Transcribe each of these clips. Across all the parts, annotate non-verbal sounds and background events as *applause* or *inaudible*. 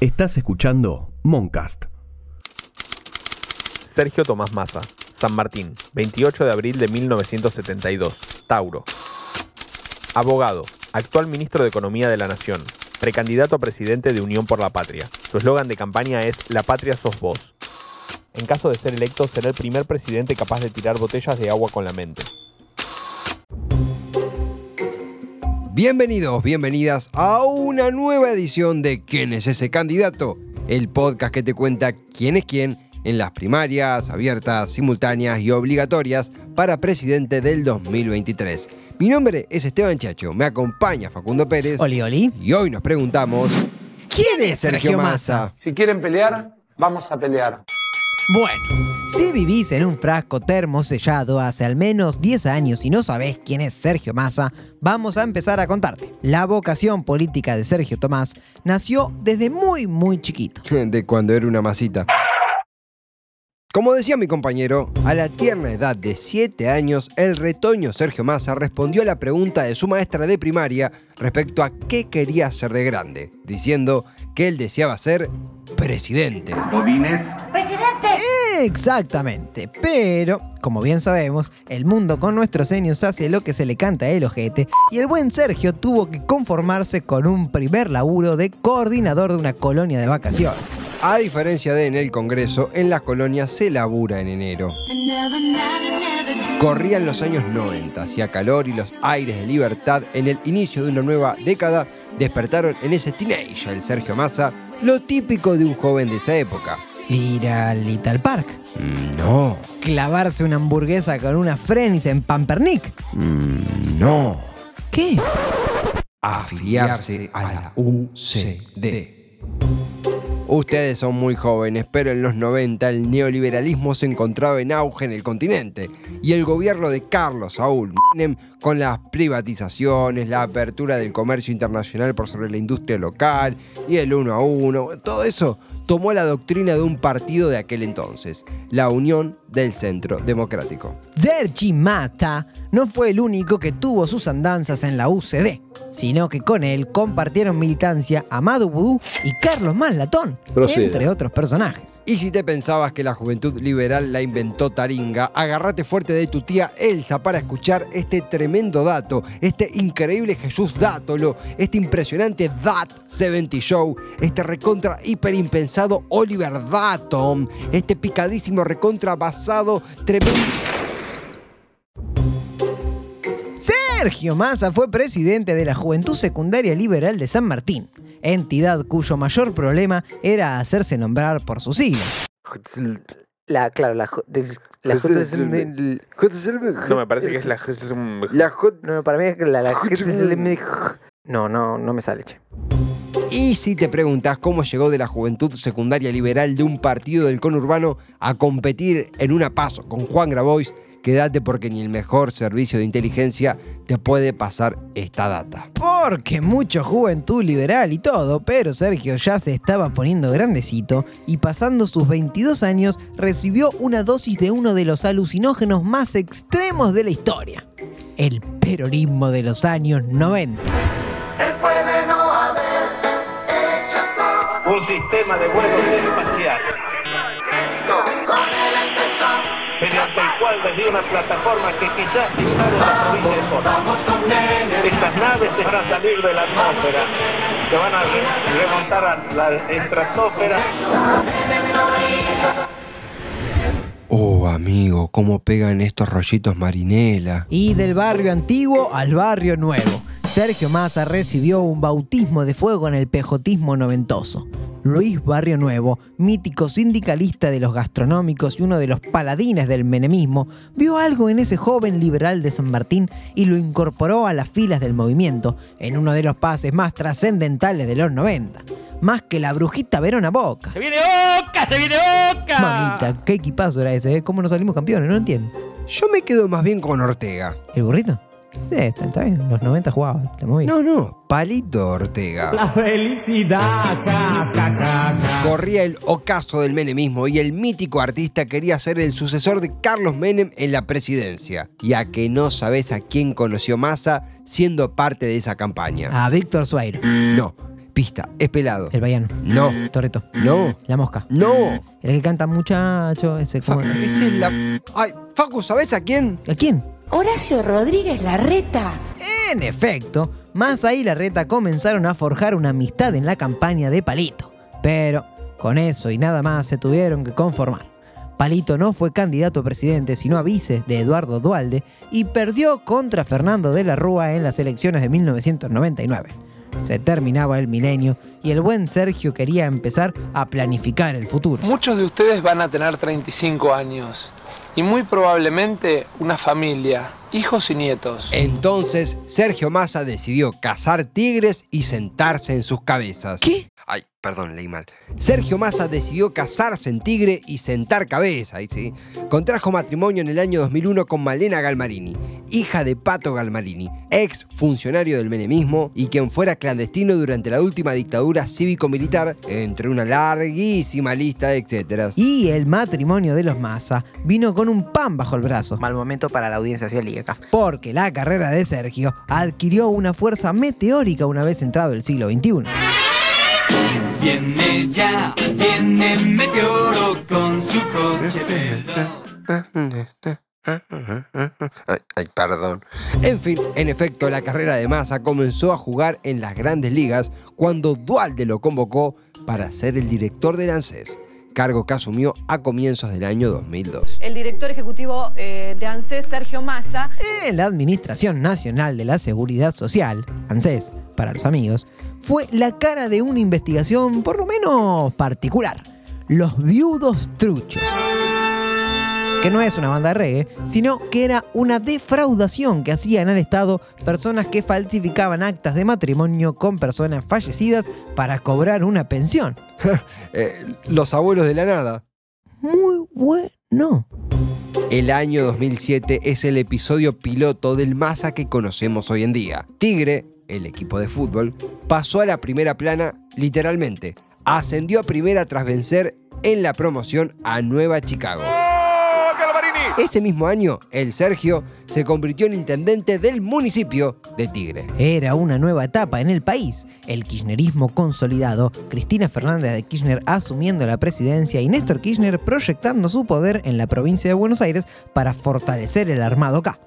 Estás escuchando Moncast. Sergio Tomás Massa, San Martín, 28 de abril de 1972, Tauro. Abogado, actual ministro de Economía de la Nación, precandidato a presidente de Unión por la Patria. Su eslogan de campaña es La patria sos vos. En caso de ser electo, será el primer presidente capaz de tirar botellas de agua con la mente. Bienvenidos, bienvenidas a una nueva edición de ¿Quién es ese candidato? El podcast que te cuenta quién es quién en las primarias, abiertas, simultáneas y obligatorias para presidente del 2023. Mi nombre es Esteban Chacho, me acompaña Facundo Pérez. Oli, oli. Y hoy nos preguntamos, ¿quién es Sergio Massa? Si quieren pelear, vamos a pelear. Bueno, si vivís en un frasco termosellado hace al menos 10 años y no sabés quién es Sergio Massa, vamos a empezar a contarte. La vocación política de Sergio Tomás nació desde muy, muy chiquito. *laughs* De cuando era una masita. Como decía mi compañero, a la tierna edad de 7 años, el retoño Sergio Massa respondió a la pregunta de su maestra de primaria respecto a qué quería ser de grande, diciendo que él deseaba ser presidente. Exactamente, pero, como bien sabemos, el mundo con nuestros años hace lo que se le canta el ojete y el buen Sergio tuvo que conformarse con un primer laburo de coordinador de una colonia de vacaciones. A diferencia de en el Congreso, en la colonia se labura en enero. Corrían los años 90, hacía calor y los aires de libertad en el inicio de una nueva década despertaron en ese teenager, el Sergio Massa, lo típico de un joven de esa época. Ir al Little Park, Mm, No, clavarse una hamburguesa con una frenis en Pampernick. mm, no. ¿Qué? Afiliarse a la UCD. Ustedes son muy jóvenes, pero en los 90 el neoliberalismo se encontraba en auge en el continente y el gobierno de Carlos Saúl Menem, con las privatizaciones, la apertura del comercio internacional por sobre la industria local y el uno a uno, todo eso tomó la doctrina de un partido de aquel entonces, la Unión del Centro Democrático. Sergi Mata no fue el único que tuvo sus andanzas en la UCD, sino que con él compartieron militancia Amado Vudú y Carlos Maslatón, entre otros personajes. Y si te pensabas que la juventud liberal la inventó Taringa, agárrate fuerte de tu tía Elsa para escuchar este tremendo dato, este increíble Jesús Dátolo, este impresionante That 70 Show, este recontra hiper Oliver Datom, este picadísimo recontra basado tremendo. Sergio Massa fue presidente de la Juventud Secundaria Liberal de San Martín, entidad cuyo mayor problema era hacerse nombrar por sus siglas. La, claro, la, la No, me parece que es la... La J- No, para mí es que la, No, no, no me sale, che. Y si te preguntas cómo llegó de la juventud secundaria liberal de un partido del conurbano a competir en una paso con Juan Grabois, quédate porque ni el mejor servicio de inteligencia te puede pasar esta data. Porque mucho juventud liberal y todo, pero Sergio ya se estaba poniendo grandecito y pasando sus 22 años recibió una dosis de uno de los alucinógenos más extremos de la historia. El peronismo de los años 90. un sistema de vuelos espacial mediante el cual desde una plataforma que quizás en la provincia de Córdoba. Estas naves se van a salir de la atmósfera, se van a re- remontar a la estratosfera Oh, amigo, cómo pegan estos rollitos marinela. Y del barrio antiguo al barrio nuevo. Sergio Massa recibió un bautismo de fuego en el pejotismo noventoso. Luis Barrio Nuevo, mítico sindicalista de los gastronómicos y uno de los paladines del menemismo, vio algo en ese joven liberal de San Martín y lo incorporó a las filas del movimiento en uno de los pases más trascendentales de los 90. Más que la brujita Verona Boca. ¡Se viene Boca! ¡Se viene Boca! Mamita, qué equipazo era ese, ¿eh? ¿Cómo nos salimos campeones? No entiendo. Yo me quedo más bien con Ortega. ¿El burrito? Sí, está, está bien. En los 90 jugaba, la movía. No, no, Palito Ortega. La felicidad, ja, ja, ja, ja. Corría el ocaso del menemismo y el mítico artista quería ser el sucesor de Carlos Menem en la presidencia. Ya que no sabes a quién conoció Massa siendo parte de esa campaña. A Víctor Suairo. No. Pista, es pelado. El Baiano. No, Toreto. no, La Mosca. no. El que canta muchacho. Ese, Fa- ¿cómo? esa es la... Ay, Facu, ¿sabes a quién? ¿A quién? Horacio Rodríguez Larreta. En efecto, Massa y Larreta comenzaron a forjar una amistad en la campaña de Palito. Pero con eso y nada más se tuvieron que conformar. Palito no fue candidato a presidente, sino a vice de Eduardo Dualde y perdió contra Fernando de la Rúa en las elecciones de 1999. Se terminaba el milenio y el buen Sergio quería empezar a planificar el futuro. Muchos de ustedes van a tener 35 años y muy probablemente una familia, hijos y nietos. Entonces, Sergio Massa decidió cazar tigres y sentarse en sus cabezas. ¿Qué? Ay, perdón, leí mal. Sergio Massa decidió casarse en tigre y sentar cabeza, ahí sí. Contrajo matrimonio en el año 2001 con Malena Galmarini, hija de Pato Galmarini, ex funcionario del menemismo y quien fuera clandestino durante la última dictadura cívico-militar, entre una larguísima lista de etcéteras. Y el matrimonio de los Massa vino con un pan bajo el brazo. Mal momento para la audiencia celíaca. porque la carrera de Sergio adquirió una fuerza meteórica una vez entrado el siglo XXI. Viene ya, viene con su coche Ay, perdón. En fin, en efecto, la carrera de Massa comenzó a jugar en las grandes ligas cuando Dualde lo convocó para ser el director del ANSES, cargo que asumió a comienzos del año 2002. El director ejecutivo eh, de ANSES, Sergio Massa, En la Administración Nacional de la Seguridad Social, ANSES, para los amigos, fue la cara de una investigación por lo menos particular, los viudos truchos. Que no es una banda de reggae, sino que era una defraudación que hacían al Estado personas que falsificaban actas de matrimonio con personas fallecidas para cobrar una pensión. *laughs* Eh, los abuelos de la nada. Muy bueno. El año 2007 es el episodio piloto del Massa que conocemos hoy en día. Tigre, el equipo de fútbol, pasó a la primera plana literalmente. Ascendió a primera tras vencer en la promoción a Nueva Chicago. Ese mismo año, el Sergio se convirtió en intendente del municipio de Tigre. Era una nueva etapa en el país. El kirchnerismo consolidado, Cristina Fernández de Kirchner asumiendo la presidencia y Néstor Kirchner proyectando su poder en la provincia de Buenos Aires para fortalecer el armado K.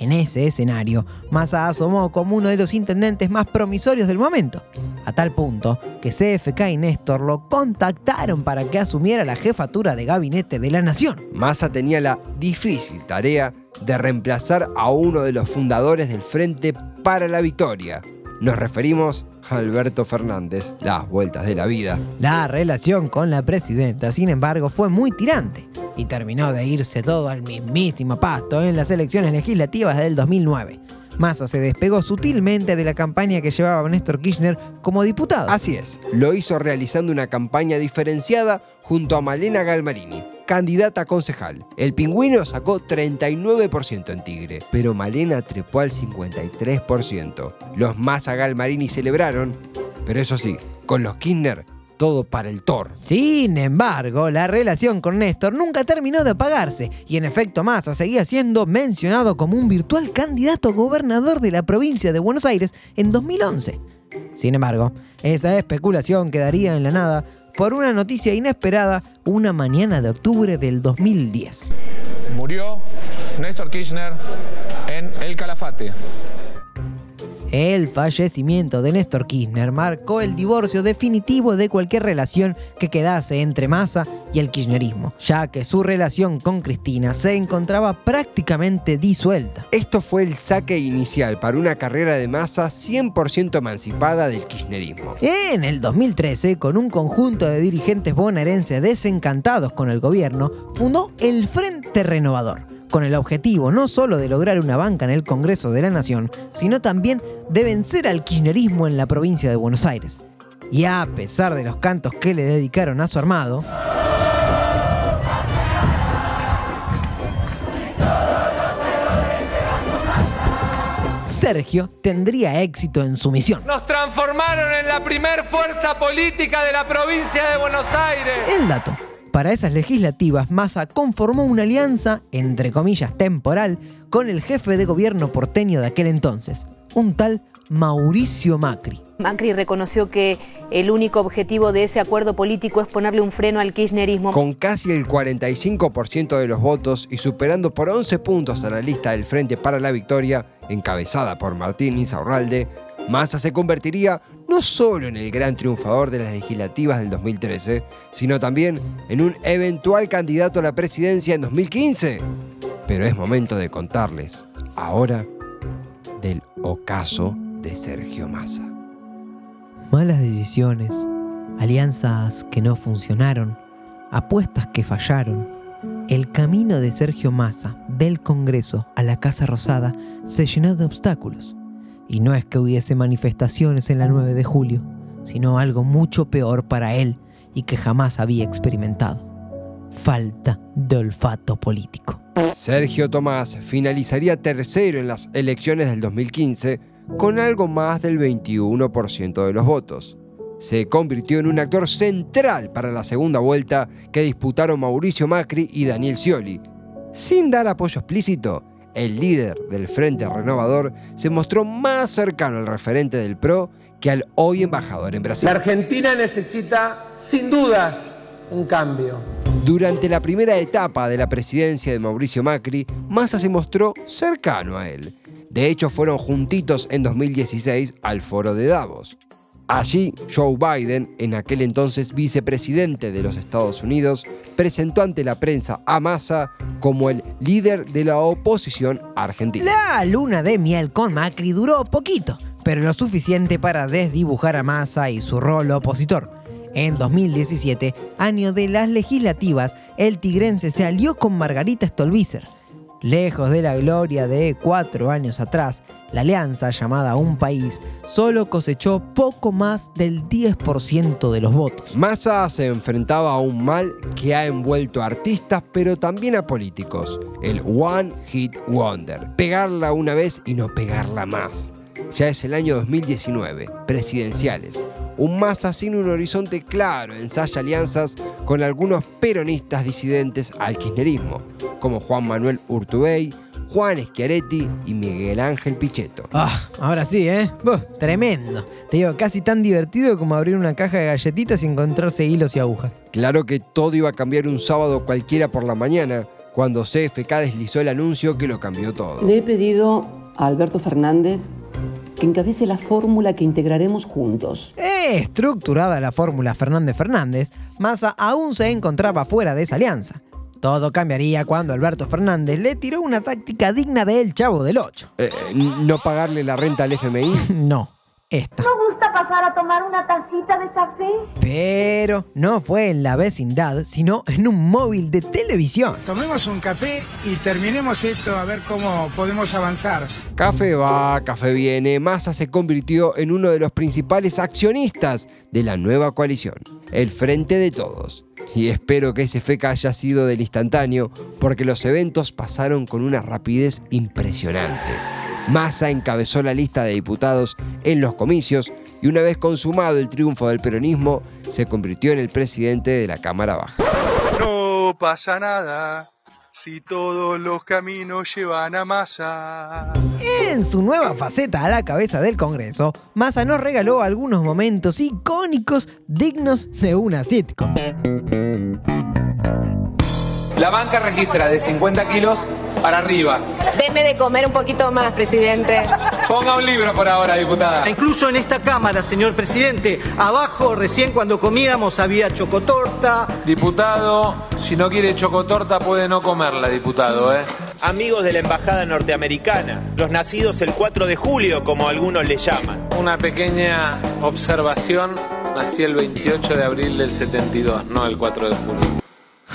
En ese escenario, Massa asomó como uno de los intendentes más promisorios del momento, a tal punto que CFK y Néstor lo contactaron para que asumiera la jefatura de gabinete de la nación. Massa tenía la difícil tarea de reemplazar a uno de los fundadores del Frente para la Victoria. Nos referimos a Alberto Fernández, las vueltas de la vida. La relación con la presidenta, sin embargo, fue muy tirante y terminó de irse todo al mismísimo pasto en las elecciones legislativas del 2009. Massa se despegó sutilmente de la campaña que llevaba Néstor Kirchner como diputado. Así es, lo hizo realizando una campaña diferenciada junto a Malena Galmarini, candidata a concejal. El pingüino sacó 39% en Tigre, pero Malena trepó al 53%. Los Massa Galmarini celebraron, pero eso sí, con los Kirchner, todo para el Thor. Sin embargo, la relación con Néstor nunca terminó de apagarse y en efecto Massa seguía siendo mencionado como un virtual candidato a gobernador de la provincia de Buenos Aires en 2011. Sin embargo, esa especulación quedaría en la nada por una noticia inesperada una mañana de octubre del 2010. Murió Néstor Kirchner en El Calafate. El fallecimiento de Néstor Kirchner marcó el divorcio definitivo de cualquier relación que quedase entre Massa y el kirchnerismo, ya que su relación con Cristina se encontraba prácticamente disuelta. Esto fue el saque inicial para una carrera de Massa 100% emancipada del kirchnerismo. En el 2013, con un conjunto de dirigentes bonaerenses desencantados con el gobierno, fundó el Frente Renovador, con el objetivo no solo de lograr una banca en el Congreso de la Nación, sino también de vencer al kirchnerismo en la provincia de Buenos Aires. Y a pesar de los cantos que le dedicaron a su armado, Sergio tendría éxito en su misión. Nos transformaron en la primer fuerza política de la provincia de Buenos Aires. El dato. Para esas legislativas, Massa conformó una alianza, entre comillas, temporal, con el jefe de gobierno porteño de aquel entonces, un tal Mauricio Macri. Macri reconoció que el único objetivo de ese acuerdo político es ponerle un freno al kirchnerismo. Con casi el 45% de los votos y superando por 11 puntos a la lista del Frente para la Victoria, encabezada por Martín Insaurralde, Massa se convertiría no solo en el gran triunfador de las legislativas del 2013, sino también en un eventual candidato a la presidencia en 2015. Pero es momento de contarles, ahora, del ocaso de Sergio Massa. Malas decisiones, alianzas que no funcionaron, apuestas que fallaron. El camino de Sergio Massa del Congreso a la Casa Rosada se llenó de obstáculos. Y no es que hubiese manifestaciones en la 9 de julio, sino algo mucho peor para él y que jamás había experimentado. Falta de olfato político. Sergio Tomás finalizaría tercero en las elecciones del 2015 con algo más del 21% de los votos. Se convirtió en un actor central para la segunda vuelta que disputaron Mauricio Macri y Daniel Scioli. Sin dar apoyo explícito, el líder del Frente Renovador se mostró más cercano al referente del PRO que al hoy embajador en Brasil. La Argentina necesita, sin dudas, un cambio. Durante la primera etapa de la presidencia de Mauricio Macri, Massa se mostró cercano a él. De hecho, fueron juntitos en 2016 al foro de Davos. Allí, Joe Biden, en aquel entonces vicepresidente de los Estados Unidos, presentó ante la prensa a Massa como el líder de la oposición argentina. La luna de miel con Macri duró poquito, pero lo suficiente para desdibujar a Massa y su rol opositor. En 2017, año de las legislativas, el tigrense se alió con Margarita Stolbizer. Lejos de la gloria de cuatro años atrás, la alianza llamada Un País solo cosechó poco más del 10% de los votos. Massa se enfrentaba a un mal que ha envuelto a artistas pero también a políticos, el One Hit Wonder, pegarla una vez y no pegarla más. Ya es el año 2019, presidenciales. Un Massa sin un horizonte claro ensaya alianzas con algunos peronistas disidentes al kirchnerismo, como Juan Manuel Urtubey, Juan Schiaretti y Miguel Ángel Pichetto. Ah, ahora sí, ¿eh? Buh, tremendo. Te digo, casi tan divertido como abrir una caja de galletitas y encontrarse hilos y agujas. Claro que todo iba a cambiar un sábado cualquiera por la mañana, cuando CFK deslizó el anuncio que lo cambió todo. Le he pedido a Alberto Fernández que encabece la fórmula que integraremos juntos. Estructurada la fórmula Fernández Fernández, Massa aún se encontraba fuera de esa alianza. Todo cambiaría cuando Alberto Fernández le tiró una táctica digna de El Chavo del 8. Eh, ¿No pagarle la renta al FMI? *laughs* no, esta. ¿No gusta pasar a tomar una tacita de café? Pero no fue en la vecindad, sino en un móvil de televisión. Tomemos un café y terminemos esto a ver cómo podemos avanzar. Café va, café viene. Massa se convirtió en uno de los principales accionistas de la nueva coalición, el Frente de Todos. Y espero que ese feca haya sido del instantáneo, porque los eventos pasaron con una rapidez impresionante. Massa encabezó la lista de diputados en los comicios y una vez consumado el triunfo del peronismo, se convirtió en el presidente de la Cámara Baja. No pasa nada si todos los caminos llevan a Massa. En su nueva faceta a la cabeza del Congreso, Massa nos regaló algunos momentos icónicos dignos de una sitcom. La banca registra de 50 kilos para arriba. Deme de comer un poquito más, presidente. Ponga un libro por ahora, diputada. Incluso en esta Cámara, señor presidente, abajo recién cuando comíamos había chocotorta. Diputado, si no quiere chocotorta puede no comerla, diputado, ¿eh? Amigos de la Embajada Norteamericana, los nacidos el 4 de julio, como algunos le llaman. Una pequeña observación, nací el 28 de abril del 72, no el 4 de julio.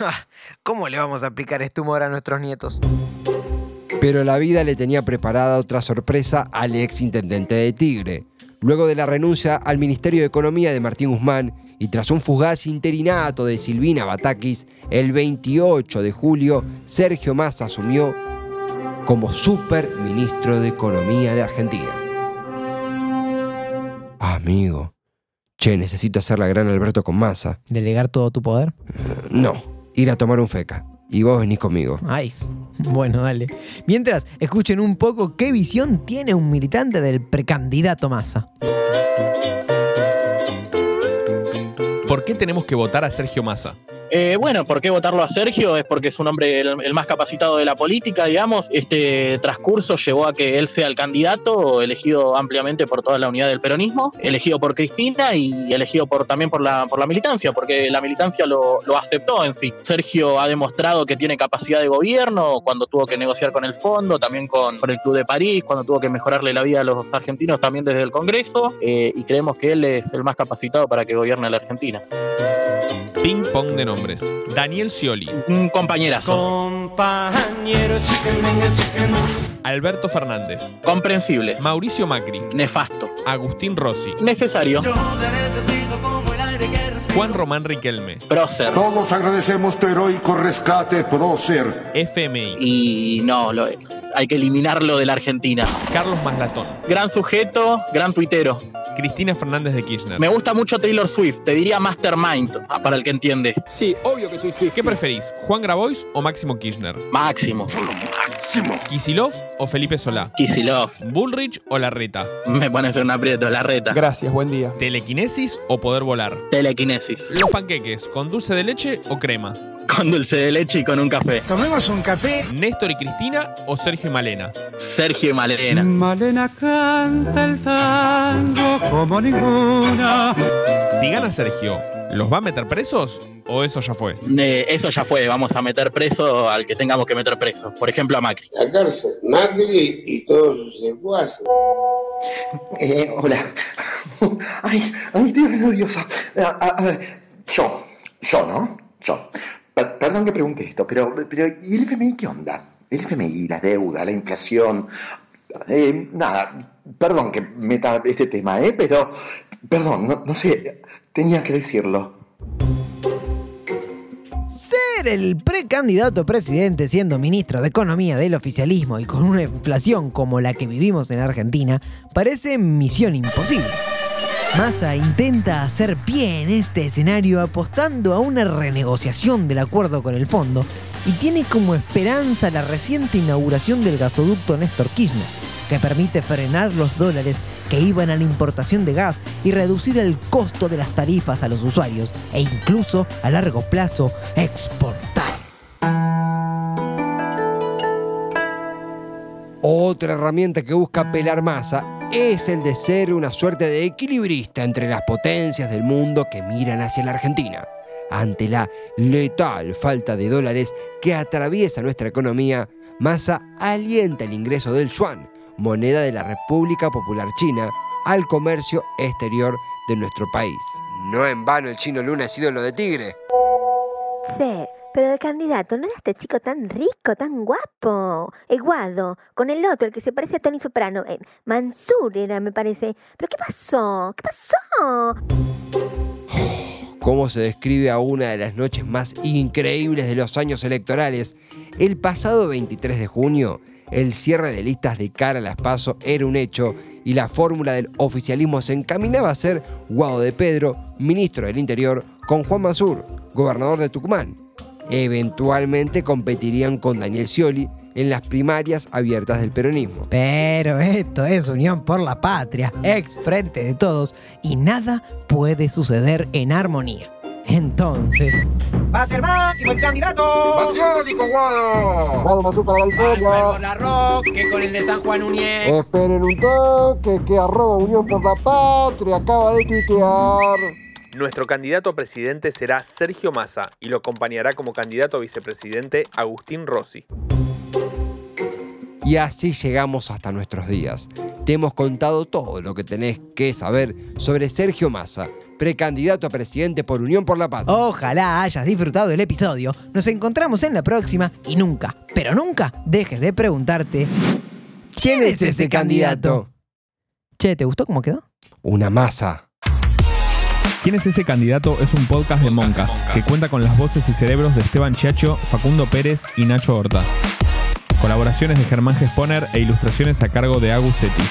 *laughs* ¿Cómo le vamos a aplicar este humor a nuestros nietos? Pero la vida le tenía preparada otra sorpresa al ex intendente de Tigre. Luego de la renuncia al Ministerio de Economía de Martín Guzmán y tras un fugaz interinato de Silvina Batakis, el 28 de julio Sergio Massa asumió como superministro de Economía de Argentina. Amigo, che, necesito hacer la gran Alberto con Massa. ¿Delegar todo tu poder? No, ir a tomar un feca. Y vos venís conmigo. Ay, Bueno, dale. Mientras, escuchen un poco qué visión tiene un militante del precandidato Massa. ¿Por qué tenemos que votar a Sergio Massa? Eh, bueno, ¿por qué votarlo a Sergio? Es porque es un hombre el, más capacitado de la política, digamos. Este transcurso llevó a que él sea el candidato, elegido ampliamente por toda la unidad del peronismo, elegido por Cristina y elegido también por la, militancia, porque la militancia lo, aceptó en sí. Sergio ha demostrado que tiene capacidad de gobierno cuando tuvo que negociar con el fondo, también con, el Club de París, cuando tuvo que mejorarle la vida a los argentinos también desde el Congreso, eh, y creemos que él es el más capacitado para que gobierne la Argentina. Ping pong de nombres. Daniel Scioli. Un compañerazo. Compañero chicken, chicken. Alberto Fernández. Comprensible. Mauricio Macri. Nefasto. Agustín Rossi. Necesario. Juan Román Riquelme. Prócer. Todos agradecemos tu heroico rescate, Prócer. FMI. Y no, lo, hay que eliminarlo de la Argentina. Carlos Maslatón. Gran sujeto, gran tuitero. Cristina Fernández de Kirchner. Me gusta mucho Taylor Swift, te diría Mastermind, ah, para el que entiende. Sí, obvio que soy Swift. ¿Qué preferís, Juan Grabois o Máximo Kirchner? Máximo. Máximo. ¿Kisilov o Felipe Solá? Kisilov. ¿Bullrich o Larreta? Me pones en un aprieto, Larreta. Gracias, buen día. ¿Telequinesis o poder volar? Telequinesis. ¿Los panqueques con dulce de leche o crema? Con dulce de leche y con un café. Tomemos un café. ¿Néstor y Cristina o Sergio y Malena? Sergio y Malena. Malena canta el tango como ninguna. Si gana Sergio, ¿los va a meter presos o eso ya fue? Eh, eso ya fue, vamos a meter preso al que tengamos que meter preso. Por ejemplo, a Macri. La cárcel, Macri y todos sus secuaces. Eh, hola. *laughs* Ay, ay, estoy nerviosa. A, a, a ver, yo, yo, ¿no? Yo. Per perdón que pregunte esto, pero, pero ¿y el FMI qué onda? El FMI, la deuda, la inflación. Eh, nada, perdón que meta este tema, ¿eh? Pero, perdón, no, sé, tenía que decirlo. Ser el precandidato presidente siendo ministro de Economía del oficialismo y con una inflación como la que vivimos en Argentina parece misión imposible. Massa intenta hacer pie en este escenario apostando a una renegociación del acuerdo con el fondo y tiene como esperanza la reciente inauguración del gasoducto Néstor Kirchner, que permite frenar los dólares que iban a la importación de gas y reducir el costo de las tarifas a los usuarios e incluso a largo plazo exportar. Otra herramienta que busca pelar masa es el de ser una suerte de equilibrista entre las potencias del mundo que miran hacia la Argentina. Ante la letal falta de dólares que atraviesa nuestra economía, Massa alienta el ingreso del yuan, moneda de la República Popular China, al comercio exterior de nuestro país. No en vano el chino Luna es ídolo de Tigre. Sí, pero de candidato no era este chico tan rico, tan guapo. Eguado, con el otro, el que se parece a Tony Soprano. Eh, Mansur era, me parece. ¿Pero qué pasó? ¿Qué pasó? Cómo se describe a una de las noches más increíbles de los años electorales. El pasado 23 de junio, el cierre de listas de cara a las PASO era un hecho y la fórmula del oficialismo se encaminaba a ser Guado de Pedro, ministro del Interior, con Juan Mansur, gobernador de Tucumán. Eventualmente competirían con Daniel Scioli en las primarias abiertas del peronismo. Pero esto es Unión por la Patria, ex frente de todos, y nada puede suceder en armonía. Entonces. ¡Va a ser máximo el candidato! ¡Pasiónico, Guado! Guado Mansur para la victoria. por la Roque con el de San Juan Unión. Esperen un toque que arroba Unión por la Patria acaba de tuitear. Nuestro candidato a presidente será Sergio Massa y lo acompañará como candidato a vicepresidente Agustín Rossi. Y así llegamos hasta nuestros días. Te hemos contado todo lo que tenés que saber sobre Sergio Massa, precandidato a presidente por Unión por la Patria. Ojalá hayas disfrutado del episodio. Nos encontramos en la próxima y nunca, pero nunca dejes de preguntarte ¿Quién es ese candidato? Che, ¿te gustó cómo quedó? Una masa. ¿Quién es ese candidato? Es un podcast de Moncas que cuenta con las voces y cerebros de Esteban Chiacho, Facundo Pérez y Nacho Horta. Colaboraciones de Germán Gesponer e ilustraciones a cargo de Agus Seti.